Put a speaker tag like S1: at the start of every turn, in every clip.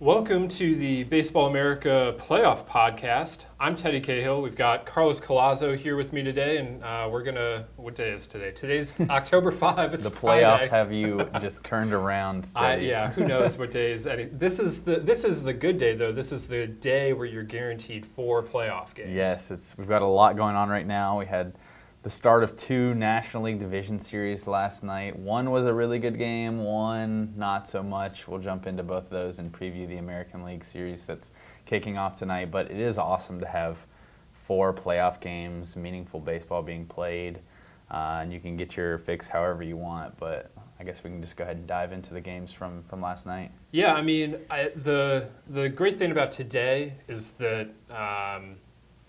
S1: Welcome to the Baseball America Playoff Podcast. I'm Teddy Cahill. We've got Carlos Collazo here with me today, and uh, we're gonna. What day is today? Today's October five. It's
S2: the playoffs
S1: Friday.
S2: have you just turned around.
S1: I, yeah, who knows what day is any? This is the this is the good day though. This is the day where you're guaranteed four playoff games.
S2: Yes, it's we've got a lot going on right now. We had the start of two National League Division Series last night. One was a really good game, one not so much. We'll jump into both of those and preview the American League Series that's kicking off tonight. But it is awesome to have four playoff games, meaningful baseball being played, uh, and you can get your fix however you want. But I guess we can just go ahead and dive into the games from, from last night.
S1: Yeah, I mean, I, the the great thing about today is that um,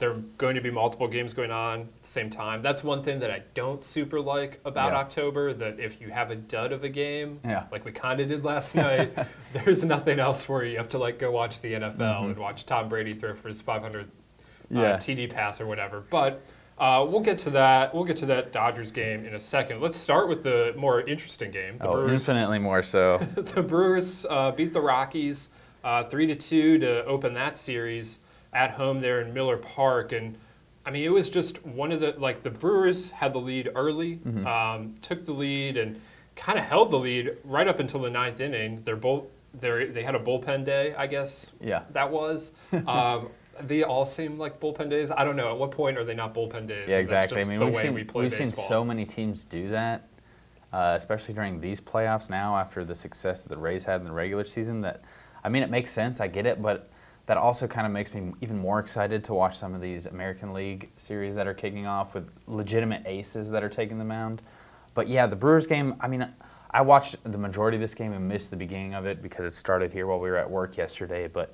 S1: there are going to be multiple games going on at the same time. That's one thing that I don't super like about
S2: Yeah.
S1: October. That if you have a dud of a game,
S2: Yeah.
S1: like we kind of did last night, there's nothing else where you have to like go watch the NFL
S2: Mhm.
S1: and watch Tom Brady throw for his 500 uh, TD pass or whatever. But uh, we'll get to that. We'll get to that Dodgers game in a second. Let's start with the more interesting game. The
S2: Oh,
S1: Brewers
S2: infinitely more so.
S1: the Brewers uh, beat the Rockies uh, three to two to open that series at home there in Miller Park, and I mean it was just one of the like the Brewers had the lead early,
S2: Mm-hmm.
S1: um, took the lead and kind of held the lead right up until the ninth inning. They're both they they had a bullpen day, I guess.
S2: Yeah.
S1: that was. Um, they all seem like bullpen days. I don't know. At what point are they not bullpen days?
S2: Yeah, exactly. I
S1: just
S2: mean,
S1: the
S2: we've
S1: way
S2: seen
S1: we play
S2: we've seen so many teams do that, uh, especially during these playoffs now after the success that the Rays had in the regular season. That I mean, it makes sense. I get it, but that also kind of makes me even more excited to watch some of these American League series that are kicking off with legitimate aces that are taking the mound. But yeah, the Brewers game. I mean. I watched the majority of this game and missed the beginning of it because it started here while we were at work yesterday. But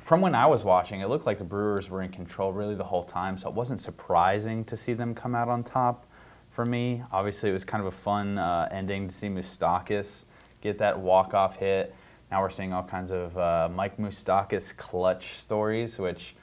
S2: from when I was watching, it looked like the Brewers were in control really the whole time, so it wasn't surprising to see them come out on top for me. Obviously, it was kind of a fun uh, ending to see Moustakas get that walk-off hit. Now we're seeing all kinds of uh, Mike Moustakas clutch stories, which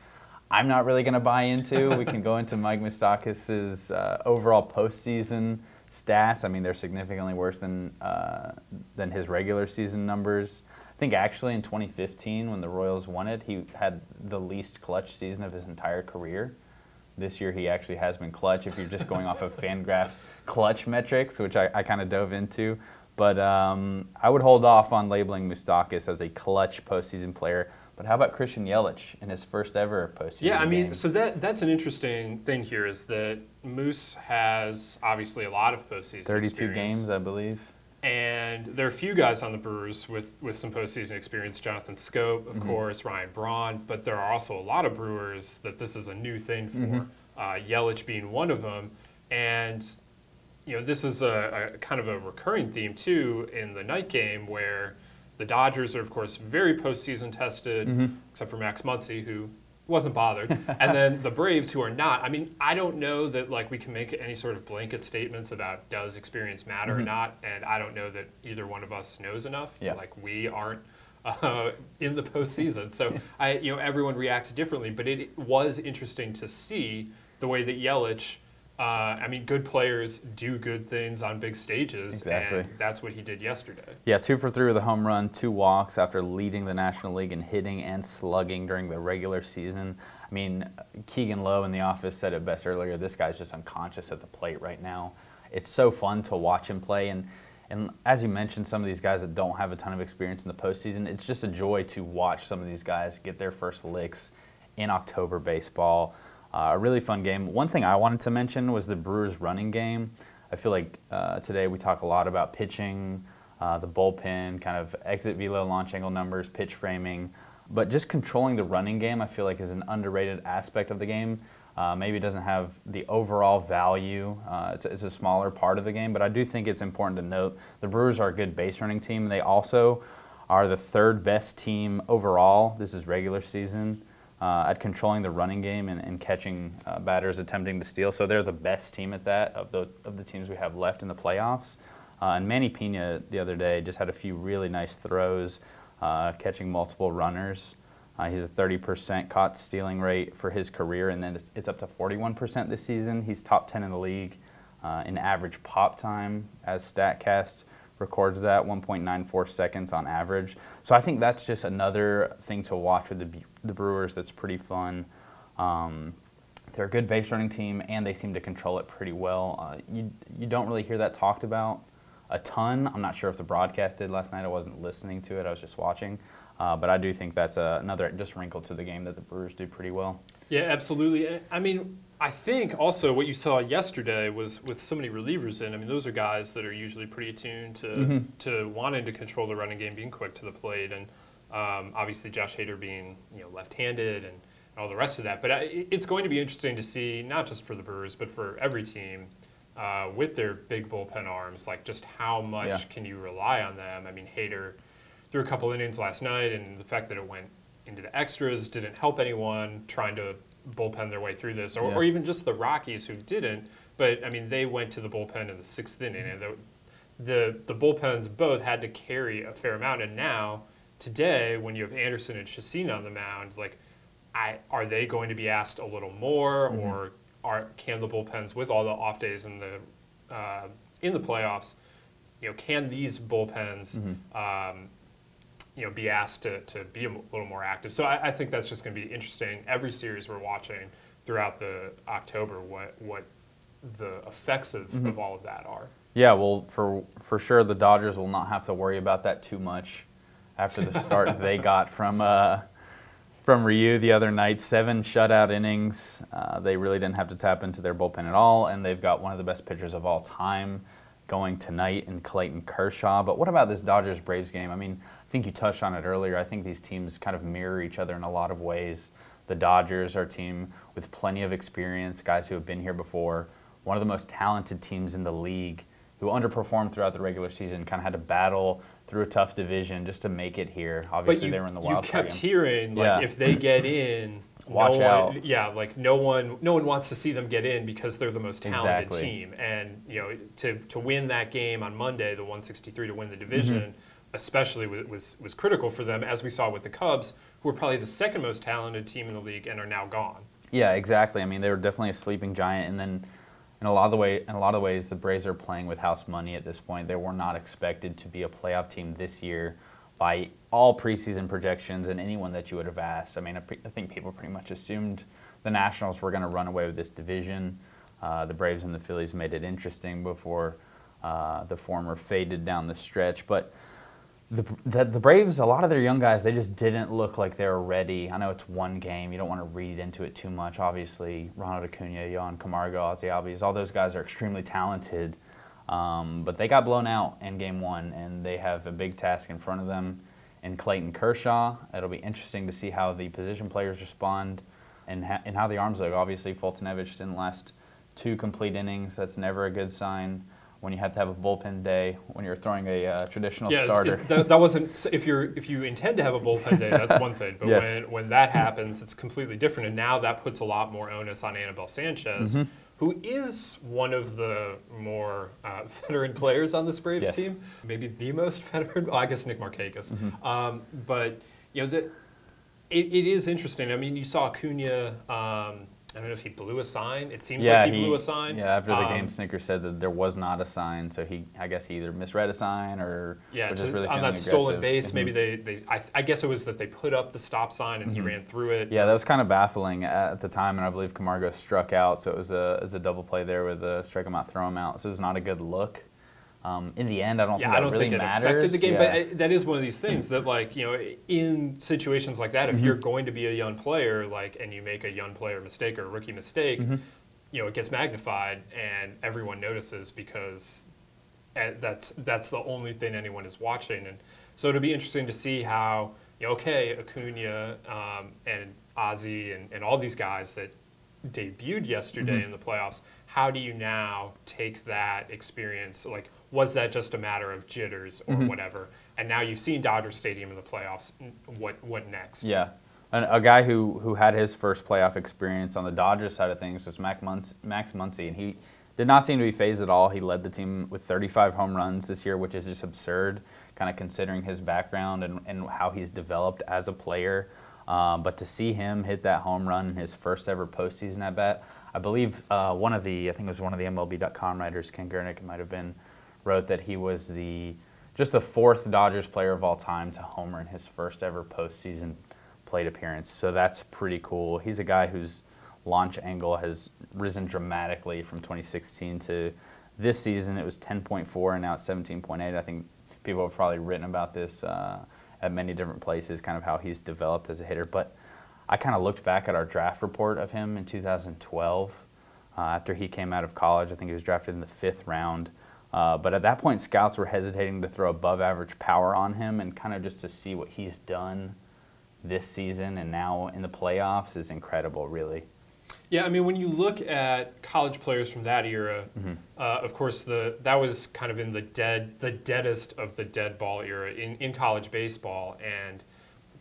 S2: I'm not really going to buy into. we can go into Mike Moustakas' uh, overall postseason stats. I mean, they're significantly worse than uh, than his regular season numbers. I think actually in 2015, when the Royals won it, he had the least clutch season of his entire career. This year, he actually has been clutch. If you're just going off of Fangraphs clutch metrics, which I, I kind of dove into, but um, I would hold off on labeling Moustakas as a clutch postseason player. But how about Christian Yelich in his first ever postseason?
S1: Yeah, I mean,
S2: game?
S1: so that that's an interesting thing here is that Moose has obviously a lot of postseason
S2: 32
S1: experience,
S2: games, I believe.
S1: and there are a few guys on the Brewers with with some postseason experience. Jonathan Schoop,
S2: Mm-hmm.
S1: of course, Ryan Braun, but there are also a lot of Brewers that this is a new thing for.
S2: Mm-hmm.
S1: Uh, Yelich being one of them, and you know this is a, a kind of a recurring theme too in the night game where the Dodgers are of course very postseason tested,
S2: Mm-hmm.
S1: except for Max Muncy who wasn't bothered, and then the Braves who are not. I mean, I don't know that like we can make any sort of blanket statements about does experience matter or not, and I don't know that either one of us knows enough.
S2: Mm-hmm. Yeah.
S1: Like we aren't. Uh, in the postseason, so I, you know, everyone reacts differently. But it was interesting to see the way that Yelich, uh, I mean, good players do good things on big stages,
S2: Exactly.
S1: and that's what he did yesterday.
S2: Yeah, two for three with a home run, two walks after leading the National League in hitting and slugging during the regular season. I mean, Kegan Lowe in the office said it best earlier. This guy's just unconscious at the plate right now. It's so fun to watch him play, and and as you mentioned, some of these guys that don't have a ton of experience in the postseason, it's just a joy to watch some of these guys get their first licks in October baseball. Uh, a really fun game. One thing I wanted to mention was the Brewers' running game. I feel like uh, today we talk a lot about pitching, uh, the bullpen, kind of exit velo, launch angle numbers, pitch framing, but just controlling the running game. I feel like is an underrated aspect of the game. Uh, maybe it doesn't have the overall value. Uh, it's, it's a smaller part of the game, but I do think it's important to note the Brewers are a good base running team. They also are the third best team overall. This is regular season uh, at controlling the running game and, and catching uh, batters attempting to steal. So they're the best team at that of the of the teams we have left in the playoffs. Uh, and Manny Piña the other day just had a few really nice throws, uh, catching multiple runners. Uh, he's a 30% caught stealing rate for his career, and then it's, it's up to 41% this season. He's top 10 in the league uh, in average pop time as StatCast records that 1.94 seconds on average. So I think that's just another thing to watch with the the Brewers. That's pretty fun. Um, they're a good base running team, and they seem to control it pretty well. Uh, you you don't really hear that talked about a ton. I'm not sure if the broadcast did last night. I wasn't listening to it. I was just watching. Uh, but I do think that's a, another just wrinkle to the game that the Brewers do pretty well.
S1: Yeah, absolutely. I mean, I think also what you saw yesterday was with so many relievers in. I mean, those are guys that are usually pretty attuned to mm-hmm. to wanting to control the running game, being quick to the plate, and um, obviously Josh Hader being you know left-handed and all the rest of that. But it's going to be interesting to see, not just for the Brewers, but for every team uh, with their big bullpen arms, like just how much yeah. can you rely on them? I mean, Hader threw a couple innings last night, and the fact that it went into the extras didn't help anyone trying to bullpen their way through this, or, yeah. or even just the Rockies who didn't. But I mean, they went to the bullpen in the sixth inning, and the the, the bullpens both had to carry a fair amount. And now, today, when you have Anderson and Chacin on the mound, like I, are they going to be asked a little more, mm-hmm. or are can the bullpens with all the off days in the uh, in the playoffs, you know, can these bullpens, mm-hmm. um, you know, be asked to, to be a little more active? So I, I think that's just going to be interesting. Every series we're watching throughout the October, what what the effects of, mm-hmm. of all of that are.
S2: Yeah, well, for for sure, the Dodgers will not have to worry about that too much after the start they got from. Uh, from Ryu the other night. Seven shutout innings. Uh, they really didn't have to tap into their bullpen at all, and they've got one of the best pitchers of all time going tonight in Clayton Kershaw. But what about this Dodgers Braves game? I mean, think you touched on it earlier. I think these teams kind of mirror each other in a lot of ways. The Dodgers are a team with plenty of experience, guys who have been here before, one of the most talented teams in the league who underperformed throughout the regular season, kind of had to battle through a tough division just to make it here. Obviously,
S1: you,
S2: they were in the wild
S1: card. You kept hearing like yeah. if they get in,
S2: watch
S1: no
S2: out.
S1: One, yeah, like no one, no one wants to see them get in because they're the most talented
S2: exactly.
S1: team, and you know to to win that game on Monday, the 163 to win the division. Mm-hmm. Especially was was critical for them, as we saw with the Cubs, who were probably the second most talented team in the league and are now gone.
S2: Yeah, exactly. I mean, they were definitely a sleeping giant, and then in a lot of the way, in a lot of ways, the Braves are playing with house money at this point. They were not expected to be a playoff team this year by all preseason projections and anyone that you would have asked. I mean, I, pre- I think people pretty much assumed the Nationals were going to run away with this division. Uh, the Braves and the Phillies made it interesting before uh, the former faded down the stretch, but the, the, the Braves, a lot of their young guys, they just didn't look like they were ready. I know it's one game; you don't want to read into it too much. Obviously, Ronald Acuna, Johan Camargo, Ozzie Albies, all those guys are extremely talented, um, but they got blown out in Game One, and they have a big task in front of them. In Clayton Kershaw, it'll be interesting to see how the position players respond, and ha- and how the arms look. Obviously, Foltynewicz didn't last two complete innings. That's never a good sign when you have to have a bullpen day when you're throwing a uh, traditional
S1: yeah,
S2: starter.
S1: It, that, that, wasn't if you're if you intend to have a bullpen day, that's one thing. But
S2: yes.
S1: when when that happens, it's completely different. And now that puts a lot more onus on Anibal Sanchez, mm-hmm. who is one of the more uh, veteran players on this Braves
S2: yes.
S1: team, maybe the most veteran. Well, I guess Nick Markakis. Mm-hmm. Um, but you know that it, it is interesting. I mean, you saw Acuna. Um, I don't know if he blew a sign. It seems
S2: yeah,
S1: like he, he, blew a sign.
S2: Yeah, after the um, game, Snitker said that there was not a sign, so he, I guess, he either misread a sign or
S1: yeah, just
S2: really
S1: on that
S2: aggressive.
S1: stolen base. Mm-hmm. Maybe they, they I, I, guess it was that they put up the stop sign and mm-hmm. he ran through it.
S2: Yeah, that was kind of baffling at the time, and I believe Camargo struck out, so it was a, it was a double play there with a strike him out, throw him out. So it was not a good look. Um, in the end, I don't
S1: yeah,
S2: think
S1: I don't
S2: really
S1: think it
S2: matters.
S1: affected the game,
S2: yeah.
S1: but I, that is one of these things that, like, you know, in situations like that, if mm-hmm. you're going to be a young player, like, and you make a young player mistake or a rookie mistake, mm-hmm. you know, it gets magnified and everyone notices because eh, that's that's the only thing anyone is watching, and so it'll be interesting to see how, you know, okay, Acuna um, and Ozzie and, and all these guys that debuted yesterday mm-hmm. in the playoffs. How do you now take that experience, like? was that just a matter of jitters or mm-hmm. whatever? And now you've seen Dodger Stadium in the playoffs. What what next?
S2: Yeah, and a guy who who had his first playoff experience on the Dodgers side of things was Max Muncy, Max Muncy, and he did not seem to be phased at all. He led the team with 35 home runs this year, which is just absurd, kind of considering his background and, and how he's developed as a player. Um, but to see him hit that home run in his first ever postseason at bat, I believe uh, one of the I think it was one of the MLB.com writers, Ken Gurnick, might have been wrote that he was the just the fourth Dodgers player of all time to homer in his first ever postseason plate appearance. So that's pretty cool. He's a guy whose launch angle has risen dramatically from 2016 to this season. It was 10.4 and now it's 17.8. I think people have probably written about this uh, at many different places, kind of how he's developed as a hitter. But I kind of looked back at our draft report of him in 2012 uh, after he came out of college. I think he was drafted in the fifth round. Uh, but at that point, scouts were hesitating to throw above average power on him, and kind of just to see what he's done this season and now in the playoffs is incredible, really.
S1: Yeah, I mean, when you look at college players from that era, mm-hmm. uh, of course, the that was kind of in the dead, the deadest of the dead ball era in, in college baseball, and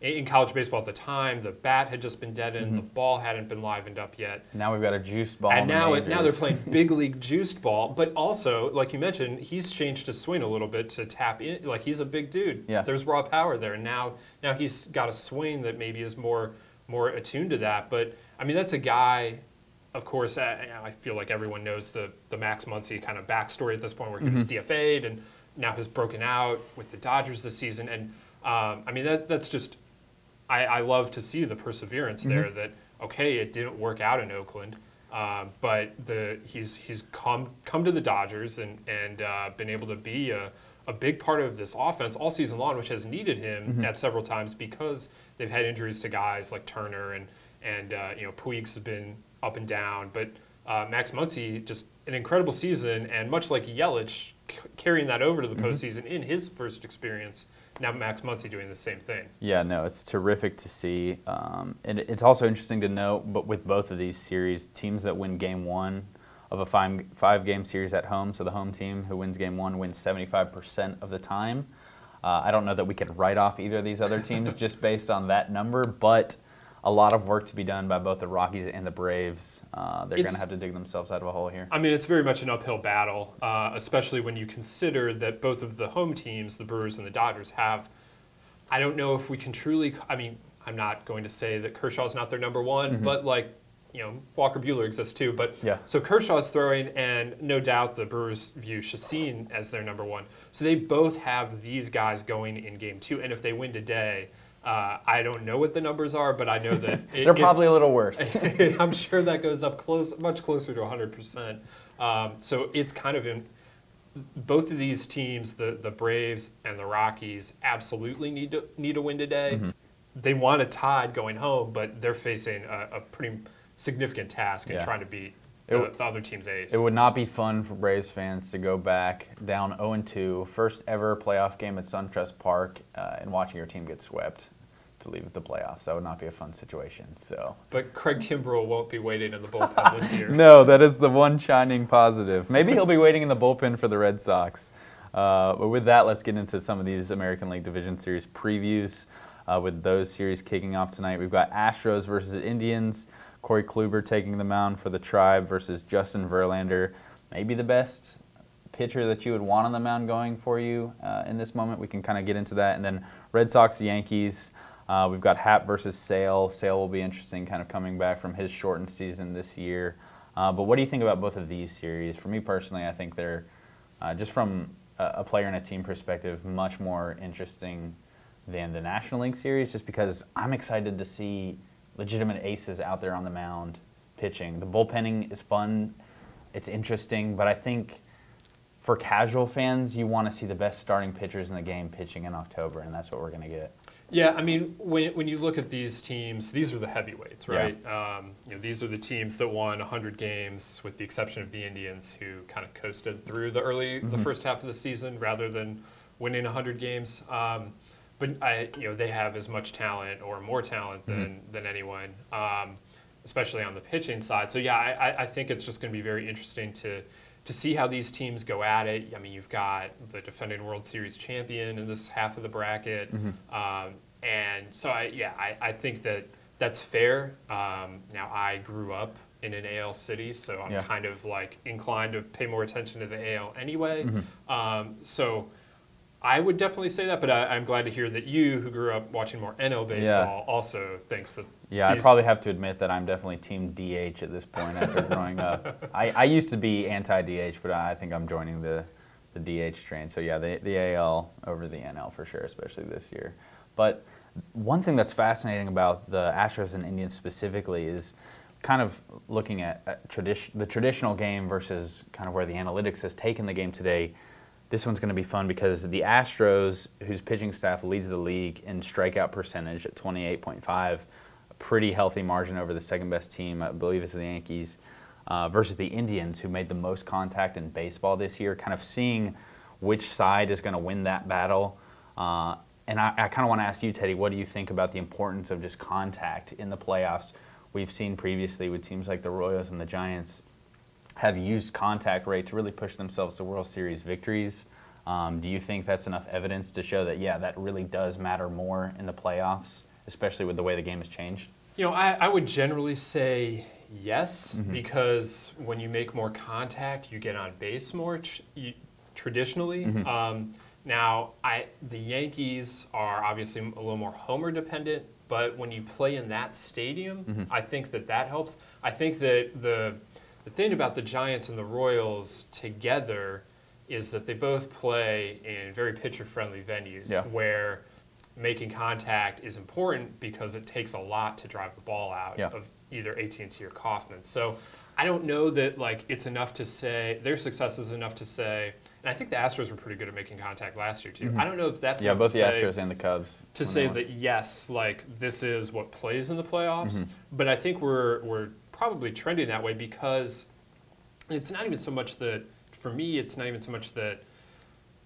S1: in college baseball at the time, the bat had just been deadened, mm-hmm. the ball hadn't been livened up yet.
S2: Now we've got a juiced ball,
S1: and now
S2: it,
S1: now they're playing big league juiced ball. But also, like you mentioned, he's changed his swing a little bit to tap in. Like he's a big dude.
S2: Yeah.
S1: there's raw power there. And now now he's got a swing that maybe is more more attuned to that. But I mean, that's a guy. Of course, I, I feel like everyone knows the the Max Muncy kind of backstory at this point, where he mm-hmm. was DFA'd and now has broken out with the Dodgers this season. And um, I mean, that that's just I, I love to see the perseverance mm-hmm. there. That okay, it didn't work out in Oakland, uh, but the he's he's come come to the Dodgers and and uh, been able to be a, a big part of this offense all season long, which has needed him mm-hmm. at several times because they've had injuries to guys like Turner and and uh, you know Puig's has been up and down, but uh, Max Muncy just an incredible season, and much like Yelich, c- carrying that over to the mm-hmm. postseason in his first experience now Max Muncy doing the same thing.
S2: Yeah, no, it's terrific to see. Um, and it's also interesting to note, but with both of these series, teams that win game one of a five, five game series at home, so the home team who wins game one wins 75% of the time. Uh, I don't know that we could write off either of these other teams just based on that number, but a lot of work to be done by both the Rockies and the Braves. Uh, they're going to have to dig themselves out of a hole here.
S1: I mean, it's very much an uphill battle, uh, especially when you consider that both of the home teams, the Brewers and the Dodgers, have. I don't know if we can truly. I mean, I'm not going to say that Kershaw's not their number one, mm-hmm. but like, you know, Walker Buehler exists too. But
S2: yeah.
S1: so Kershaw's throwing, and no doubt the Brewers view Chacin as their number one. So they both have these guys going in game two, and if they win today uh, I don't know what the numbers are, but I know that
S2: it, they're probably it, a little worse.
S1: I'm sure that goes up close, much closer to 100. Um, percent So it's kind of in both of these teams, the the Braves and the Rockies, absolutely need to need a win today. Mm-hmm. They want a tie going home, but they're facing a, a pretty significant task in yeah. trying to beat the, the, other team's ace.
S2: It would not be fun for Braves fans to go back down 0 2, first ever playoff game at SunTrust Park, uh, and watching your team get swept to leave the playoffs. That would not be a fun situation. So,
S1: but Craig Kimbrel won't be waiting in the bullpen this year.
S2: no, that is the one shining positive. Maybe he'll be waiting in the bullpen for the Red Sox. Uh, but with that, let's get into some of these American League Division Series previews. Uh, with those series kicking off tonight, we've got Astros versus Indians. Corey Kluber taking the mound for the Tribe versus Justin Verlander. Maybe the best pitcher that you would want on the mound going for you uh, in this moment. We can kind of get into that. And then Red Sox, Yankees. Uh, we've got Happ versus Sale. Sale will be interesting, kind of coming back from his shortened season this year. Uh, but what do you think about both of these series? For me personally, I think they're uh, just from a, a player and a team perspective, much more interesting than the National League series, just because I'm excited to see legitimate aces out there on the mound pitching. The bullpenning is fun, it's interesting, but I think for casual fans, you want to see the best starting pitchers in the game pitching in October, and that's what we're going to get.
S1: Yeah, I mean, when, when you look at these teams, these are the heavyweights, right? Yeah. Um, you know, these are the teams that won 100 games, with the exception of the Indians, who kind of coasted through the early, mm-hmm. the first half of the season, rather than winning 100 games. Um, but I, you know, they have as much talent or more talent than mm-hmm. than anyone, um, especially on the pitching side. So yeah, I, I think it's just going to be very interesting to to see how these teams go at it. I mean, you've got the defending World Series champion in this half of the bracket, mm-hmm. um, and so I yeah, I, I think that that's fair. Um, now I grew up in an AL city, so I'm yeah. kind of like inclined to pay more attention to the AL anyway. Mm-hmm. Um, so I would definitely say that, but I, am glad to hear that you, who grew up watching more NL baseball, yeah. also thinks that.
S2: Yeah, I probably have to admit that I'm definitely team DH at this point after growing up. I, I used to be anti DH, but I think I'm joining the the DH train. So yeah, the the AL over the NL for sure, especially this year. But one thing that's fascinating about the Astros and Indians specifically is kind of looking at, at tradi- the traditional game versus kind of where the analytics has taken the game today. This one's going to be fun because the Astros, whose pitching staff leads the league in strikeout percentage at 28.5, a pretty healthy margin over the second best team, I believe is the Yankees, uh, versus the Indians, who made the most contact in baseball this year. Kind of seeing which side is going to win that battle. Uh, and I, I kind of want to ask you, Teddy, what do you think about the importance of just contact in the playoffs? We've seen previously with teams like the Royals and the Giants have used contact rate to really push themselves to World Series victories. Um, do you think that's enough evidence to show that, yeah, that really does matter more in the playoffs, especially with the way the game has changed?
S1: You know, I, I would generally say yes, mm-hmm. because when you make more contact, you get on base more tr- you, traditionally. Mm-hmm. Um, now, I, the Yankees are obviously a little more homer dependent, but when you play in that stadium, mm-hmm. I think that that helps. I think that the the thing about the Giants and the Royals together is that they both play in very pitcher friendly venues yeah. where making contact is important because it takes a lot to drive the ball out yeah. of either AT&T or Kauffman. So I don't know that like it's enough to say their success is enough to say and I think the Astros were pretty good at making contact last year too. Mm-hmm. I don't know if that's
S2: yeah, both the say, Astros and the Cubs
S1: to say that yes, like this is what plays in the playoffs. Mm-hmm. But I think we're we're probably trending that way because it's not even so much that for me, it's not even so much that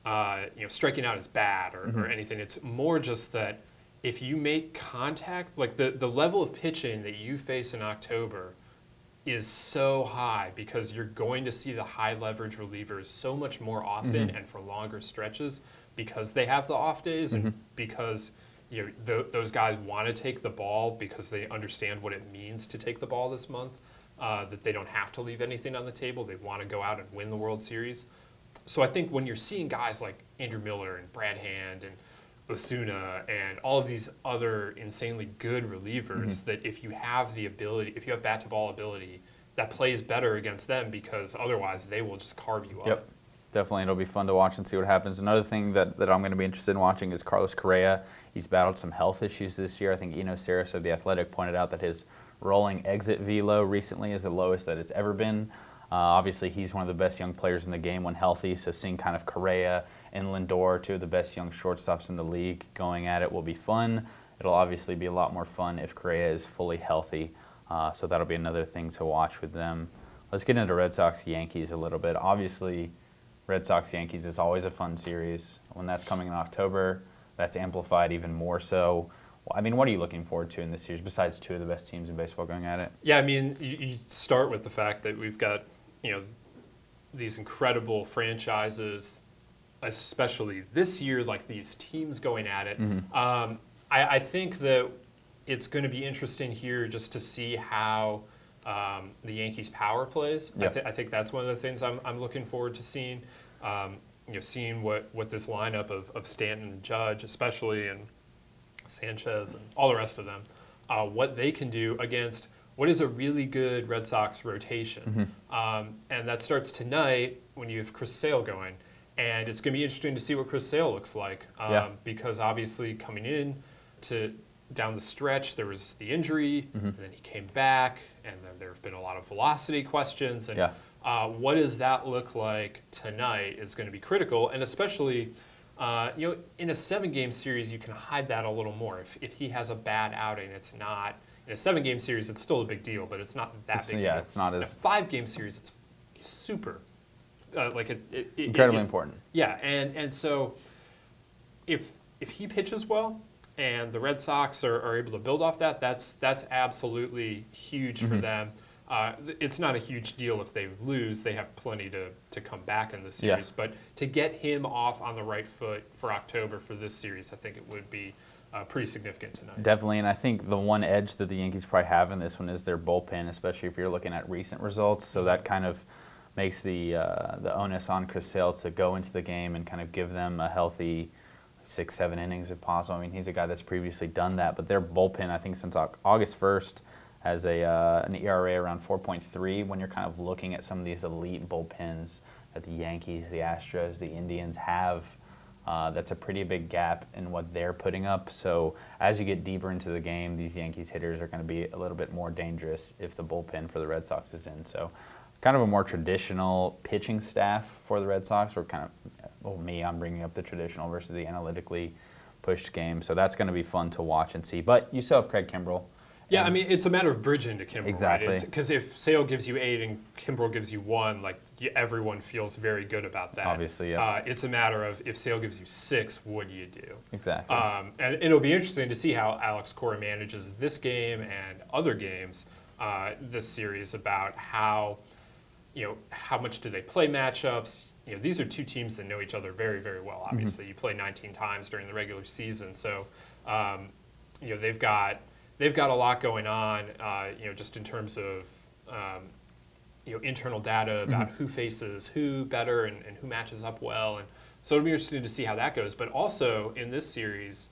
S1: uh, you know striking out is bad or, mm-hmm. or anything. It's more just that if you make contact, like the the level of pitching that you face in October is so high because you're going to see the high leverage relievers so much more often mm-hmm. and for longer stretches because they have the off days mm-hmm. and because you know th- those guys want to take the ball because they understand what it means to take the ball this month. Uh, that they don't have to leave anything on the table. They want to go out and win the World Series. So I think when you're seeing guys like Andrew Miller and Brad Hand and Osuna and all of these other insanely good relievers mm-hmm. that if you have the ability, if you have bat to ball ability, that plays better against them because otherwise they will just carve you up.
S2: Yep. Definitely, it'll be fun to watch and see what happens. Another thing that, that I'm going to be interested in watching is Carlos Correa. He's battled some health issues this year. I think Eno Sarris of The Athletic pointed out that his rolling exit velo recently is the lowest that it's ever been. Uh, obviously, he's one of the best young players in the game when healthy, so seeing kind of Correa and Lindor, two of the best young shortstops in the league, going at it will be fun. It'll obviously be a lot more fun if Correa is fully healthy. Uh, so that'll be another thing to watch with them. Let's get into Red Sox Yankees a little bit. Obviously, Red Sox Yankees is always a fun series. When that's coming in October, that's amplified even more so. I mean, what are you looking forward to in this series besides two of the best teams in baseball going at it?
S1: Yeah, I mean, you, you start with the fact that we've got, you know, these incredible franchises especially this year, like these teams going at it. Mm-hmm. Um, I, I, think that it's going to be interesting here just to see how um, the Yankees' power plays. Yep. I, th- I, think that's one of the things I'm, I'm looking forward to seeing. Um, you know, seeing what, what this lineup of, of Stanton and Judge, especially, and Sanchez and all the rest of them, uh, what they can do against what is a really good Red Sox rotation. Mm-hmm. Um, and that starts tonight when you have Chris Sale going and it's going to be interesting to see what Chris Sale looks like um, yeah. because obviously coming in to down the stretch there was the injury mm-hmm. and then he came back and then there have been a lot of velocity questions and yeah. uh, what does that look like tonight is going to be critical and especially uh, you know in a seven game series you can hide that a little more if, if he has a bad outing it's not in a seven game series it's still a big deal but it's not that
S2: it's,
S1: big
S2: yeah it's not as
S1: in a five game series it's super uh, like it, it,
S2: it incredibly important.
S1: Yeah, and and so if if he pitches well and the Red Sox are, are able to build off that, that's that's absolutely huge mm-hmm. for them. Uh, it's not a huge deal if they lose; they have plenty to to come back in the series. Yeah. But to get him off on the right foot for October for this series, I think it would be. Uh, pretty significant tonight.
S2: Definitely, and I think the one edge that the Yankees probably have in this one is their bullpen, especially if you're looking at recent results. So that kind of makes the uh, the onus on Chris Sale to go into the game and kind of give them a healthy six, seven innings if possible. I mean, he's a guy that's previously done that, but their bullpen, I think, since August 1st, has a uh, an ERA around 4.3. When you're kind of looking at some of these elite bullpens that the Yankees, the Astros, the Indians have. Uh, that's a pretty big gap in what they're putting up. So as you get deeper into the game, these Yankees hitters are going to be a little bit more dangerous if the bullpen for the Red Sox is in. So kind of a more traditional pitching staff for the Red Sox. Or kind of, well, me, I'm bringing up the traditional versus the analytically pushed game. So that's going to be fun to watch and see. But you still have Craig Kimbrel.
S1: Yeah, I mean, it's a matter of bridging to Kimbrel,
S2: Exactly.
S1: right? Because if Sale gives you eight and Kimbrel gives you one, like everyone feels very good about that.
S2: Obviously, yeah.
S1: Uh, it's a matter of if Sale gives you six, what do you do?
S2: Exactly.
S1: Um, and it'll be interesting to see how Alex Cora manages this game and other games uh, this series about how, you know, how much do they play matchups. You know, these are two teams that know each other very, very well.
S2: Mm-hmm.
S1: Obviously, you play 19 times during the regular season, so um, you know they've got they've got a lot going on. Uh, you know, just in terms of um, you know internal data about who faces who better and, and who matches up well, and so it'll be interesting to see how that goes. But also in this series,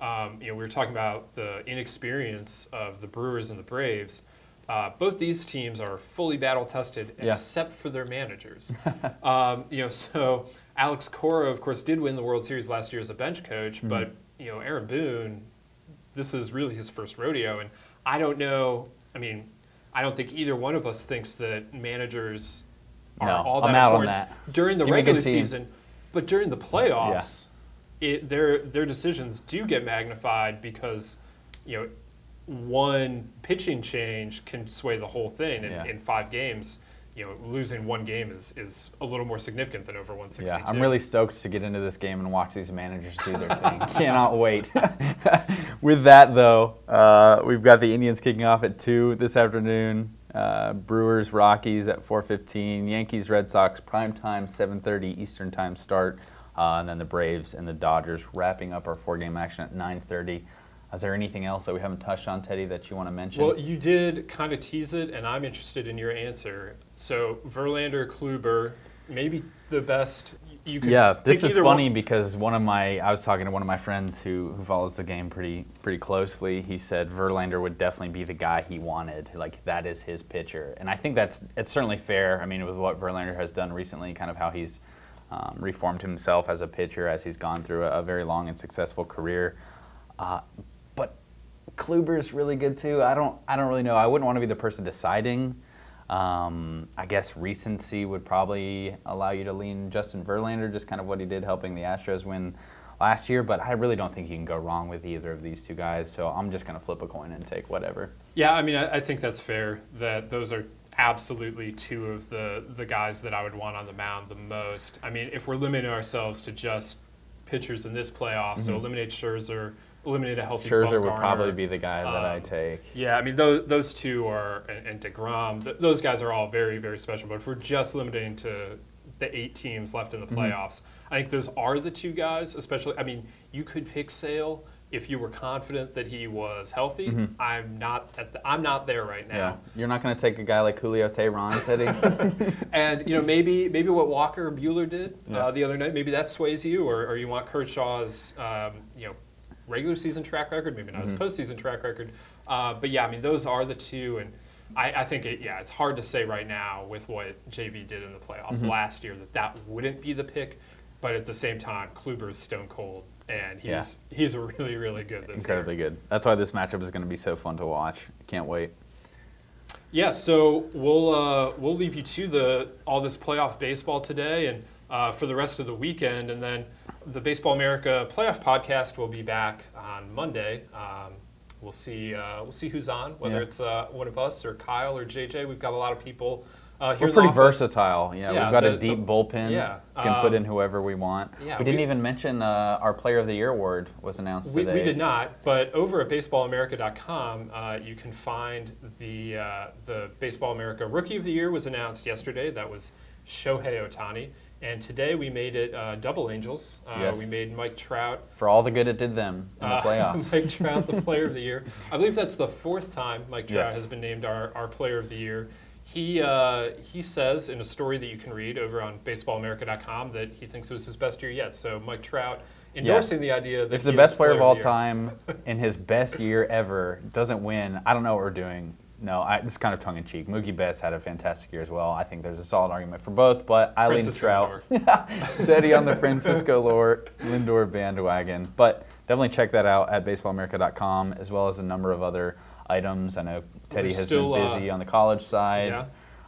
S1: um, you know, we were talking about the inexperience of the Brewers and the Braves. Uh, both these teams are fully battle tested,
S2: Yeah.
S1: except for their managers. um, you know, so Alex Cora, of course, did win the World Series last year as a bench coach,
S2: Mm-hmm.
S1: but you know, Aaron Boone, this is really his first rodeo, and I don't know. I mean, I don't think either one of us thinks that managers are
S2: No,
S1: all that
S2: I'm out on
S1: important
S2: that.
S1: during the
S2: Give me a good
S1: regular season, but during the playoffs, it, their their decisions do get magnified because you know one pitching change can sway the whole thing. And
S2: Yeah.
S1: in five games, you know, losing one game is, is a little more significant than over 162.
S2: Yeah, I'm really stoked to get into this game and watch these managers do their thing. Cannot wait. With that, though, uh, we've got the Indians kicking off at two this afternoon. Uh, Brewers, Rockies at 4:15. Yankees, Red Sox prime time 7:30 Eastern time start, uh, and then the Braves and the Dodgers wrapping up our four-game action at 9:30. Is there anything else that we haven't touched on, Teddy, that you want to mention?
S1: Well, you did kind of tease it, and I'm interested in your answer. So Verlander, Kluber, maybe the best you could.
S2: Yeah, this is funny
S1: one-
S2: because one of my I was talking to one of my friends who, who follows the game pretty pretty closely. He said Verlander would definitely be the guy he wanted. Like that is his pitcher, and I think that's it's certainly fair. I mean, with what Verlander has done recently, kind of how he's um, reformed himself as a pitcher as he's gone through a, a very long and successful career. Uh, Kluber is really good too. I don't I don't really know. I wouldn't want to be the person deciding. Um, I guess recency would probably allow you to lean Justin Verlander, just kind of what he did helping the Astros win last year. But I really don't think you can go wrong with either of these two guys. So I'm just going to flip a coin and take whatever.
S1: Yeah, I mean, I, I think that's fair. That those are absolutely two of the the guys that I would want on the mound the most. I mean, if we're limiting ourselves to just pitchers in this playoff, so eliminate Scherzer, eliminate a healthy.
S2: Mm-hmm. Scherzer would probably be the guy that I
S1: Um,
S2: take.
S1: Yeah, I mean those those two are and, and Degrom. Th- those guys are all very very special. But if we're just limiting to the eight teams left in the
S2: Mm-hmm.
S1: playoffs, I think those are the two guys. Especially, I mean, you could pick Sale if you were confident that he was healthy. I'm not. At the, I'm not there right
S2: Mm-hmm. Yeah,
S1: now.
S2: you're not going to take a guy like Julio Teheran, Teddy.
S1: And you know maybe maybe what Walker Buehler did
S2: Yeah.
S1: uh, the other night, maybe that sways you, or, or you want Kershaw's um, you know regular season track record, maybe not
S2: Mm-hmm.
S1: his postseason track record. Uh, but yeah, I mean those are the two, and I, I think it, yeah, it's hard to say right now with what JV did in the playoffs
S2: Mm-hmm.
S1: last year that that wouldn't be the pick. But at the same time, Kluber is stone cold, and he's
S2: Yeah.
S1: he's really really good this year.
S2: Incredibly good. That's why this matchup is going to be so fun to watch. Can't wait.
S1: Yeah, so we'll uh, we'll leave you to the all this playoff baseball today and uh, for the rest of the weekend, and then the Baseball America playoff podcast will be back on Monday. Um, we'll see uh, we'll see who's on, whether
S2: Yeah.
S1: it's uh, one of us or Kyle or JJ. We've got a lot of people uh, here.
S2: We're pretty versatile. Yeah,
S1: Yeah,
S2: we've got
S1: the-
S2: a deep
S1: the-
S2: bullpen.
S1: yeah,
S2: can put
S1: um,
S2: in whoever we want.
S1: yeah,
S2: we didn't
S1: we-
S2: even mention uh, our Player of the Year award was announced
S1: We,
S2: today.
S1: we did not, but over at baseballamerica.com, uh, you can find the uh, the Baseball America Rookie of the Year was announced yesterday. That was Shohei Ohtani, and today we made it uh, Double Angels. Uh,
S2: Yes.
S1: We made Mike Trout,
S2: For all the good it did them in the
S1: uh,
S2: playoffs.
S1: Mike Trout, the Player of the Year. I believe that's the fourth time Mike Trout
S2: Yes.
S1: has been named our, our Player of the Year. He uh, he says in a story that you can read over on baseballamerica.com that he thinks it was his best year yet. So Mike Trout endorsing the idea that
S2: if the best
S1: is
S2: player of all
S1: year.
S2: time in his best year ever doesn't win, I don't know what we're doing no, I, this is kind of tongue in cheek. Mookie Betts had a fantastic year as well. I think there's a solid argument for both, but I lean Trout. Teddy on the Francisco Lor- Lindor bandwagon. But definitely check that out at baseballamerica.com, as well as a number of other items. I know Teddy has
S1: still,
S2: been
S1: uh,
S2: busy on the college side.
S1: Yeah.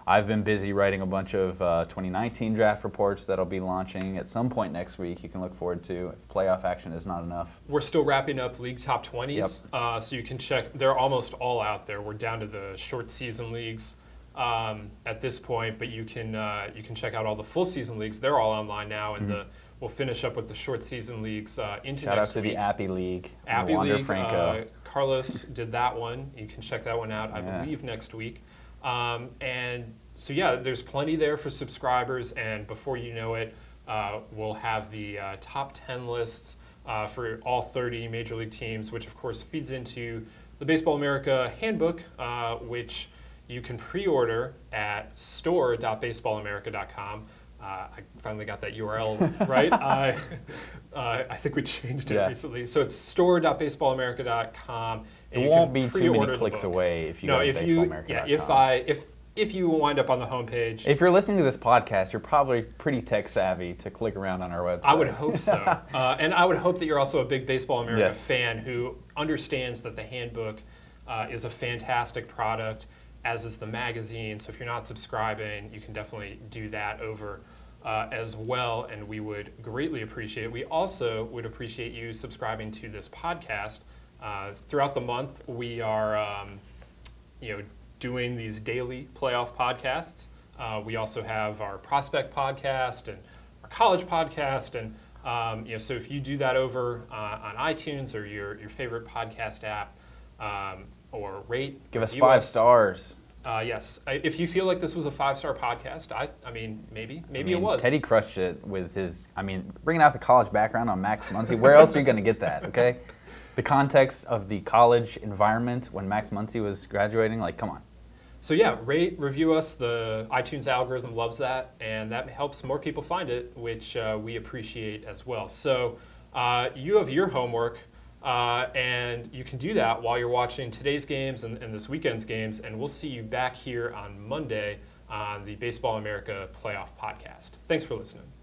S2: I've been busy writing a bunch of uh, 2019 draft reports that'll be launching at some point next week. You can look forward to if playoff action is not enough.
S1: We're still wrapping up league top 20s,
S2: Yep.
S1: uh, so you can check. They're almost all out there. We're down to the short season leagues um, at this point, but you can uh, you can check out all the full season leagues. They're all online now, and the, we'll finish up with the short season leagues uh, into
S2: Mm-hmm. Shout out to
S1: week.
S2: the Appy League.
S1: Appy
S2: Wander
S1: League.
S2: Franco.
S1: Uh, Carlos did that one. You can check that one out, I
S2: Yeah.
S1: believe, next week. Um, and so, yeah, there's plenty there for subscribers. And before you know it, uh, we'll have the uh, top 10 lists uh, for all 30 major league teams, which, of course, feeds into the Baseball America handbook, uh, which you can pre order at store.baseballamerica.com. Uh, I finally got that URL right. I, uh, I think we changed it
S2: Yeah.
S1: recently. So it's store.baseballamerica.com.
S2: It
S1: and
S2: won't be too many clicks away if you
S1: no,
S2: go to
S1: if you, yeah, if I, if, if you wind up on the homepage,
S2: If you're listening to this podcast, you're probably pretty tech savvy to click around on our website.
S1: I would hope so. uh, and I would hope that you're also a big Baseball America
S2: Yes.
S1: fan who understands that the handbook uh, is a fantastic product, as is the magazine. So if you're not subscribing, you can definitely do that over uh, as well, and we would greatly appreciate it. We also would appreciate you subscribing to this podcast. Uh, throughout the month, we are, um, you know, doing these daily playoff podcasts. Uh, we also have our prospect podcast and our college podcast, and um, you know, so if you do that over uh, on iTunes or your your favorite podcast app, um, or rate,
S2: Give us
S1: review
S2: five stars.
S1: Uh, yes, I, if you feel like this was a five star podcast, I I mean maybe maybe
S2: I mean,
S1: it was.
S2: Teddy crushed it with his. I mean, bringing out the college background on Max Muncy. Where else are you going to get that? Okay, the context of the college environment when Max Muncy was graduating. Like, come on.
S1: So yeah, rate, review us. The iTunes algorithm loves that, and that helps more people find it, which uh, we appreciate as well. So uh, you have your homework, uh, and you can do that while you're watching today's games and, and this weekend's games, and we'll see you back here on Monday on the Baseball America Playoff Podcast. Thanks for listening.